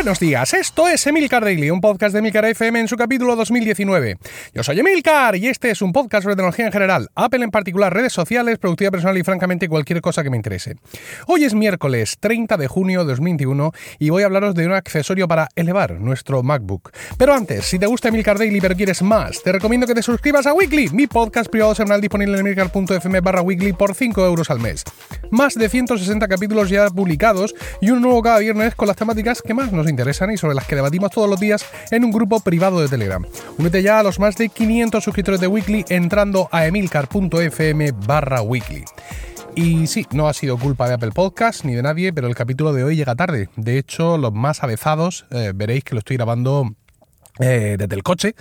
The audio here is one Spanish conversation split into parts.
Buenos días, esto es Emilcar Daily, un podcast de Emilcar FM en su capítulo 2019. Yo soy Emilcar y este es un podcast sobre tecnología en general, Apple en particular, redes sociales, productividad personal y francamente cualquier cosa que me interese. Hoy es miércoles 30 de junio de 2021 y voy a hablaros de un accesorio para elevar nuestro MacBook. Pero antes, si te gusta Emilcar Daily pero quieres más, te recomiendo que te suscribas a Weekly, mi podcast privado semanal disponible en emilcar.fm barra weekly por 5 euros al mes. Más de 160 capítulos ya publicados y uno nuevo cada viernes con las temáticas que más nos interesan y sobre las que debatimos todos los días en un grupo privado de Telegram. Únete ya a los más de 500 suscriptores de Weekly entrando a emilcar.fm barra weekly. Y sí, no ha sido culpa de Apple Podcast ni de nadie, pero el capítulo de hoy llega tarde. De hecho, los más avezados eh, veréis que lo estoy grabando eh, desde el coche.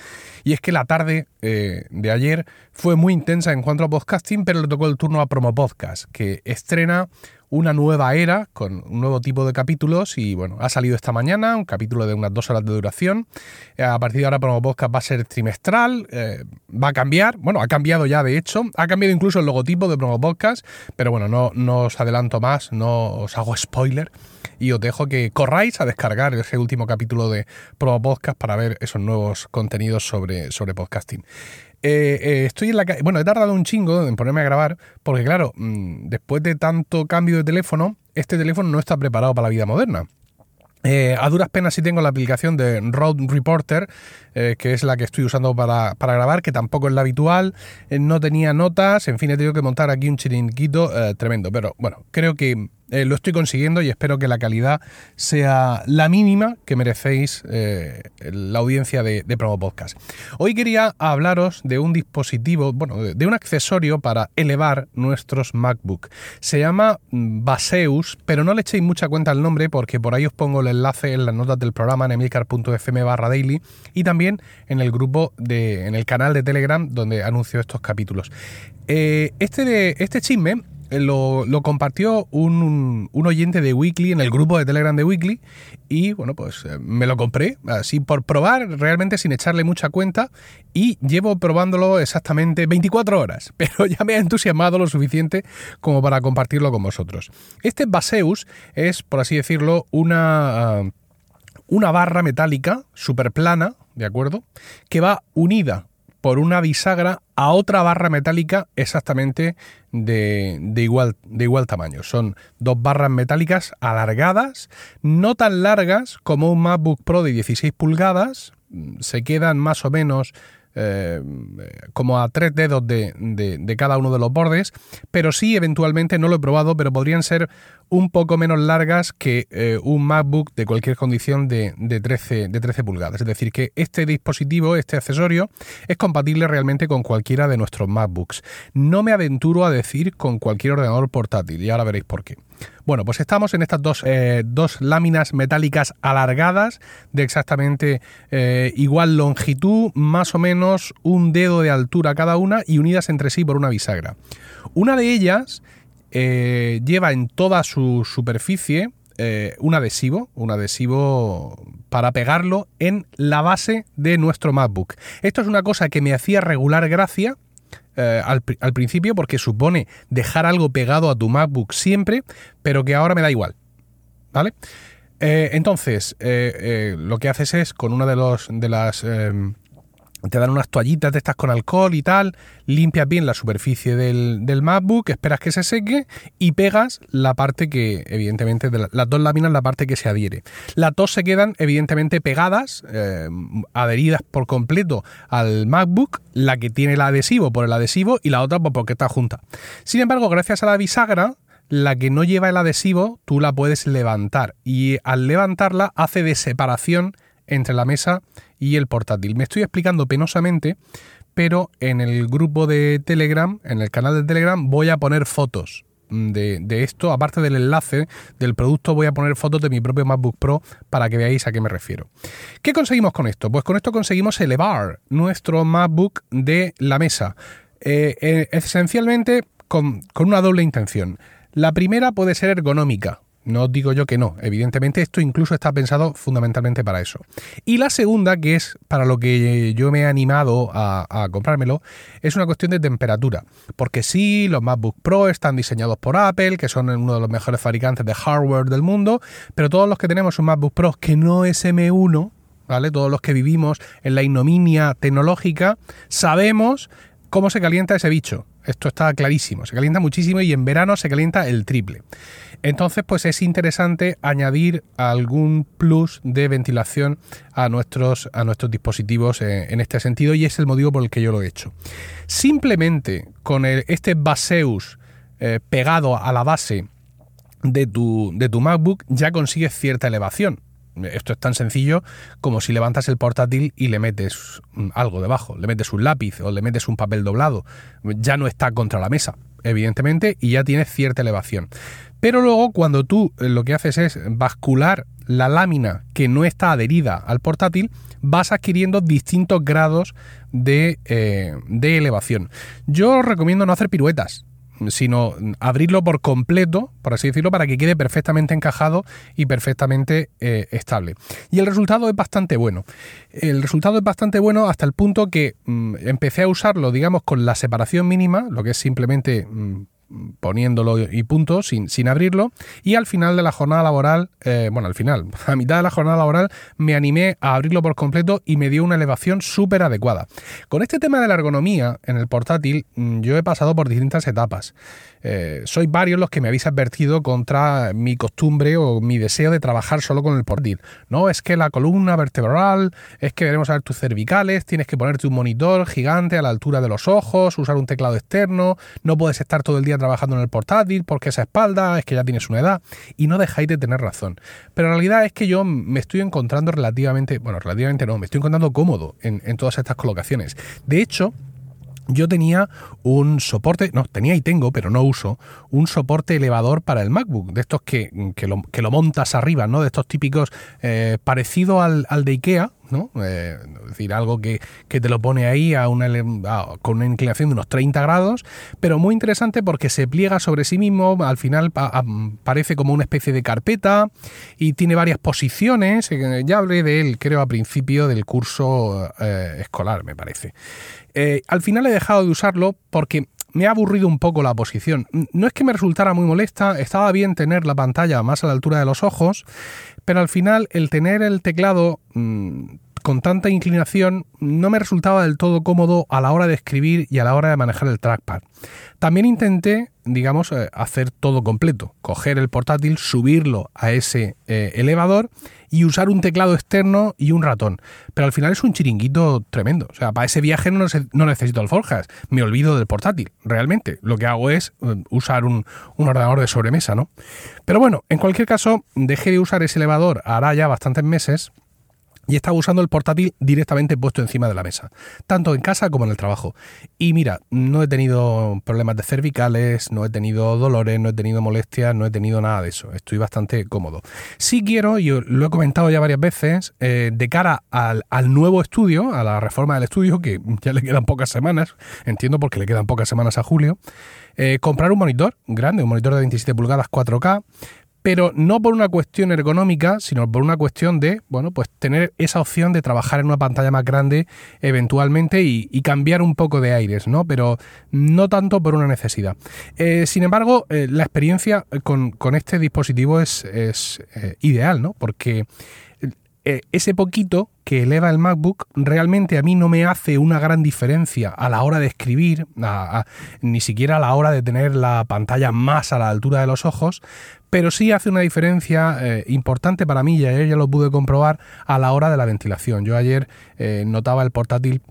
Y es que la tarde eh, de ayer fue muy intensa en cuanto a podcasting, pero le tocó el turno a Promo Podcast, que estrena una nueva era con un nuevo tipo de capítulos y bueno, ha salido esta mañana un capítulo de unas dos horas de duración. Eh, a partir de ahora Promo Podcast va a ser trimestral, va a cambiar, bueno, ha cambiado ya de hecho, ha cambiado incluso el logotipo de Promo Podcast, pero bueno, no, no os adelanto más, no os hago spoiler y os dejo que corráis a descargar ese último capítulo de Promo Podcast para ver esos nuevos contenidos sobre, sobre podcasting. Eh, eh, estoy en la. Bueno, he tardado un chingo en ponerme a grabar, porque claro, mm, después de tanto cambio de teléfono, este teléfono no está preparado para la vida moderna. Eh, a duras penas sí tengo la aplicación de Road Reporter, que es la que estoy usando para, para, grabar, que tampoco es la habitual, no tenía notas, en fin, he tenido que montar aquí un chiringuito tremendo, pero bueno, creo que eh, lo estoy consiguiendo y espero que la calidad sea la mínima que merecéis eh, la audiencia de, Promo Podcast. Hoy quería hablaros de un dispositivo, bueno, de, un accesorio para elevar nuestros MacBook. Se llama mm, Baseus, pero no le echéis mucha cuenta al nombre porque por ahí os pongo el enlace en las notas del programa en emilcar.fm barra daily y también en el grupo de, en el canal de Telegram donde anuncio estos capítulos. Eh, este, este chisme eh, lo, compartió un, oyente de Weekly en el grupo de Telegram de Weekly y bueno, pues eh, me lo compré así por probar, realmente sin echarle mucha cuenta y llevo probándolo exactamente 24 horas, pero ya me ha entusiasmado lo suficiente como para compartirlo con vosotros. Este Baseus es, por así decirlo, una, ah, una barra metálica super plana, ¿de acuerdo? Que va unida por una bisagra a otra barra metálica exactamente de, igual, de igual tamaño. Son dos barras metálicas alargadas, no tan largas como un MacBook Pro de 16 pulgadas, se quedan más o menos eh, como a tres dedos de, de, cada uno de los bordes, pero sí eventualmente, no lo he probado, pero podrían ser un poco menos largas que eh, un MacBook de cualquier condición de, de, 13, de 13 pulgadas. Es decir, que este dispositivo, este accesorio, es compatible realmente con cualquiera de nuestros MacBooks. No me aventuro a decir con cualquier ordenador portátil y ahora veréis por qué. Bueno, pues estamos en estas dos, eh, dos láminas metálicas alargadas de exactamente eh, igual longitud, más o menos un dedo de altura cada una y unidas entre sí por una bisagra. Una de ellas eh, lleva en toda su superficie un adhesivo, un adhesivo para pegarlo en la base de nuestro MacBook. Esto es una cosa que me hacía regular gracia eh, al, principio porque supone dejar algo pegado a tu MacBook siempre, pero que ahora me da igual. ¿Vale? entonces, lo que haces es con una de, los, de las em, te dan unas toallitas de estas con alcohol y tal, limpias bien la superficie del, del, MacBook, esperas que se seque y pegas la parte que, evidentemente, de las dos láminas, la parte que se adhiere. Las dos se quedan, evidentemente, pegadas, eh, adheridas por completo al MacBook, la que tiene el adhesivo por el adhesivo y la otra pues, porque está junta. Sin embargo, gracias a la bisagra, la que no lleva el adhesivo, tú la puedes levantar y al levantarla hace de separación entre la mesa y el portátil. Me estoy explicando penosamente, pero en el grupo de Telegram, en el canal de Telegram, voy a poner fotos de, esto, aparte del enlace del producto, voy a poner fotos de mi propio MacBook Pro para que veáis a qué me refiero. ¿Qué conseguimos con esto? Pues con esto conseguimos elevar nuestro MacBook de la mesa. Eh, eh, esencialmente con, con una doble intención. La primera puede ser ergonómica, No digo yo que no. Evidentemente esto incluso está pensado fundamentalmente para eso. Y la segunda, que es para lo que yo me he animado a, comprármelo, es una cuestión de temperatura. Porque sí, los MacBook Pro están diseñados por Apple, que son uno de los mejores fabricantes de hardware del mundo, pero todos los que tenemos un MacBook Pro que no es M1, ¿vale? Todos los que vivimos en la ignominia tecnológica, sabemos cómo se calienta ese bicho. Esto está clarísimo, se calienta muchísimo y en verano se calienta el triple. Entonces, pues es interesante añadir algún plus de ventilación a nuestros, a nuestros dispositivos eh, en, este sentido y es el motivo por el que yo lo he hecho. Simplemente con este Baseus eh, pegado a la base de tu, de tu MacBook ya consigues cierta elevación. Esto es tan sencillo como si levantas el portátil y le metes algo debajo, le metes un lápiz o le metes un papel doblado. Ya no está contra la mesa, evidentemente, y ya tienes cierta elevación. Pero luego cuando tú eh, lo que haces es bascular la lámina que no está adherida al portátil, vas adquiriendo distintos grados de, eh, elevación. Yo os recomiendo no hacer piruetas sino abrirlo por completo, por así decirlo, para que quede perfectamente encajado y perfectamente eh, estable. Y el resultado es bastante bueno. El resultado es bastante bueno hasta el punto que mm, empecé a usarlo, digamos, con la separación mínima, lo que es simplemente... Mm, poniéndolo y punto, sin, sin abrirlo. Y al final de la jornada laboral, eh, bueno, al final, a mitad de la jornada laboral, me animé a abrirlo por completo y me dio una elevación súper adecuada. Con este tema de la ergonomía en el portátil, mm, yo he pasado por distintas etapas. Eh, soy varios los que me habéis advertido contra mi costumbre o mi deseo de trabajar solo con el portátil. No, es que la columna vertebral, es que veremos a ver tus cervicales, tienes que ponerte un monitor gigante a la altura de los ojos, usar un teclado externo, no puedes estar todo el día trabajando en el portátil porque esa espalda es que ya tienes una edad y no dejáis de tener razón. Pero la realidad es que yo me estoy encontrando relativamente, bueno, relativamente no, me estoy encontrando cómodo en, en todas estas colocaciones. De hecho, yo tenía un soporte, no, tenía y tengo, pero no uso, un soporte elevador para el MacBook, de estos que, que, lo, que lo, montas arriba, ¿no? De estos típicos eh, parecido al, al, de IKEA, Eh, es decir, algo que, que, te lo pone ahí a una, con una inclinación de unos 30 grados, pero muy interesante porque se pliega sobre sí mismo, al final parece como una especie de carpeta y tiene varias posiciones, eh, ya hablé de él creo a principio del curso eh, escolar, me parece. Al final he dejado de usarlo porque me ha aburrido un poco la posición. No es que me resultara muy molesta, estaba bien tener la pantalla más a la altura de los ojos, pero al final el tener el teclado mmm, con tanta inclinación no me resultaba del todo cómodo a la hora de escribir y a la hora de manejar el trackpad. También intenté, digamos, eh, hacer todo completo, coger el portátil, subirlo a ese eh, elevador y usar un teclado externo y un ratón. Pero al final es un chiringuito tremendo. O sea, para ese viaje no, necesito alforjas. Me olvido del portátil, realmente. Lo que hago es eh, usar un, un ordenador de sobremesa, ¿no? Pero bueno, en cualquier caso, dejé de usar ese elevador hará ya bastantes meses y estaba usando el portátil directamente puesto encima de la mesa, tanto en casa como en el trabajo. Y mira, no he tenido problemas de cervicales, no he tenido dolores, no he tenido molestias, no he tenido nada de eso. Estoy bastante cómodo. Sí quiero, y lo he comentado ya varias veces, eh, de cara al, al, nuevo estudio, a la reforma del estudio, que ya le quedan pocas semanas, entiendo porque le quedan pocas semanas a julio, eh, comprar un monitor grande, un monitor de 27 pulgadas 4K, pero no por una cuestión ergonómica, sino por una cuestión de, bueno, pues tener esa opción de trabajar en una pantalla más grande eventualmente y, cambiar un poco de aires, ¿no? Pero no tanto por una necesidad. Eh, sin embargo, eh, la experiencia con, con, este dispositivo es, es eh, ideal, ¿no? Porque eh, ese poquito que eleva el MacBook realmente a mí no me hace una gran diferencia a la hora de escribir, ni siquiera a la hora de tener la pantalla más a la altura de los ojos, pero sí hace una diferencia eh, importante para mí y ayer ya lo pude comprobar a la hora de la ventilación. Yo ayer eh, notaba el portátil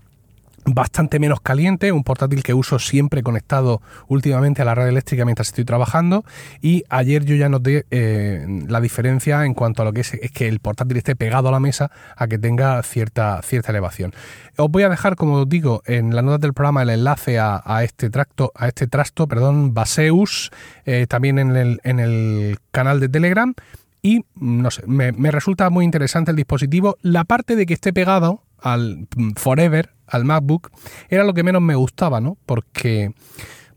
bastante menos caliente, un portátil que uso siempre conectado últimamente a la red eléctrica mientras estoy trabajando y ayer yo ya noté eh, la diferencia en cuanto a lo que es, es, que el portátil esté pegado a la mesa a que tenga cierta, cierta elevación. Os voy a dejar, como os digo, en las notas del programa el enlace a, a este tracto, a este trasto, perdón, Baseus, eh, también en el, en el canal de Telegram y no sé, me, me resulta muy interesante el dispositivo. La parte de que esté pegado al Forever, al MacBook, era lo que menos me gustaba, ¿no? Porque,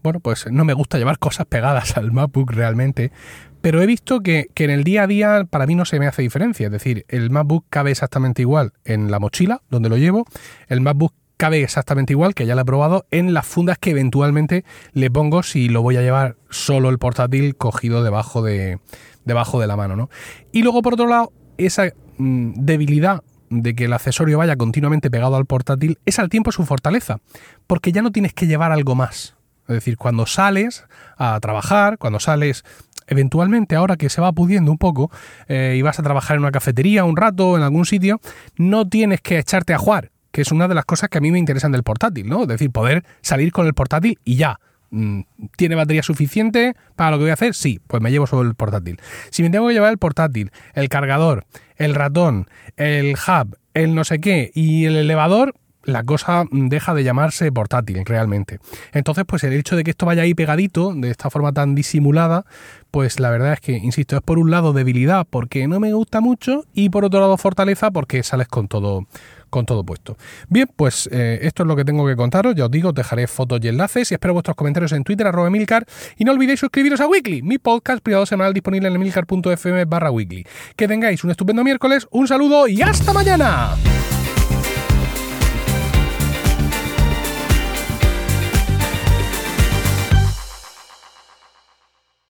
bueno, pues no me gusta llevar cosas pegadas al MacBook realmente, pero he visto que, que, en el día a día para mí no se me hace diferencia. Es decir, el MacBook cabe exactamente igual en la mochila donde lo llevo, el MacBook cabe exactamente igual, que ya lo he probado, en las fundas que eventualmente le pongo si lo voy a llevar solo el portátil cogido debajo de, debajo de la mano. ¿no? Y luego, por otro lado, esa mm, debilidad de que el accesorio vaya continuamente pegado al portátil es al tiempo su fortaleza, porque ya no tienes que llevar algo más. Es decir, cuando sales a trabajar, cuando sales eventualmente, ahora que se va pudiendo un poco, eh, y vas a trabajar en una cafetería un rato, en algún sitio, no tienes que echarte a jugar, que es una de las cosas que a mí me interesan del portátil, ¿no? Es decir, poder salir con el portátil y ya. Mm, ¿Tiene batería suficiente para lo que voy a hacer? Sí, pues me llevo solo el portátil. Si me tengo que llevar el portátil, el cargador, el ratón, el hub, el no sé qué y el elevador, la cosa deja de llamarse portátil realmente. Entonces, pues el hecho de que esto vaya ahí pegadito, de esta forma tan disimulada, pues la verdad es que, insisto, es por un lado debilidad porque no me gusta mucho y por otro lado fortaleza porque sales con todo con todo puesto. Bien, pues eh, esto es lo que tengo que contaros. Ya os digo, os dejaré fotos y enlaces y espero vuestros comentarios en Twitter, arroba Emilcar. Y no olvidéis suscribiros a Weekly, mi podcast privado semanal disponible en emilcar.fm barra weekly. Que tengáis un estupendo miércoles, un saludo y hasta mañana.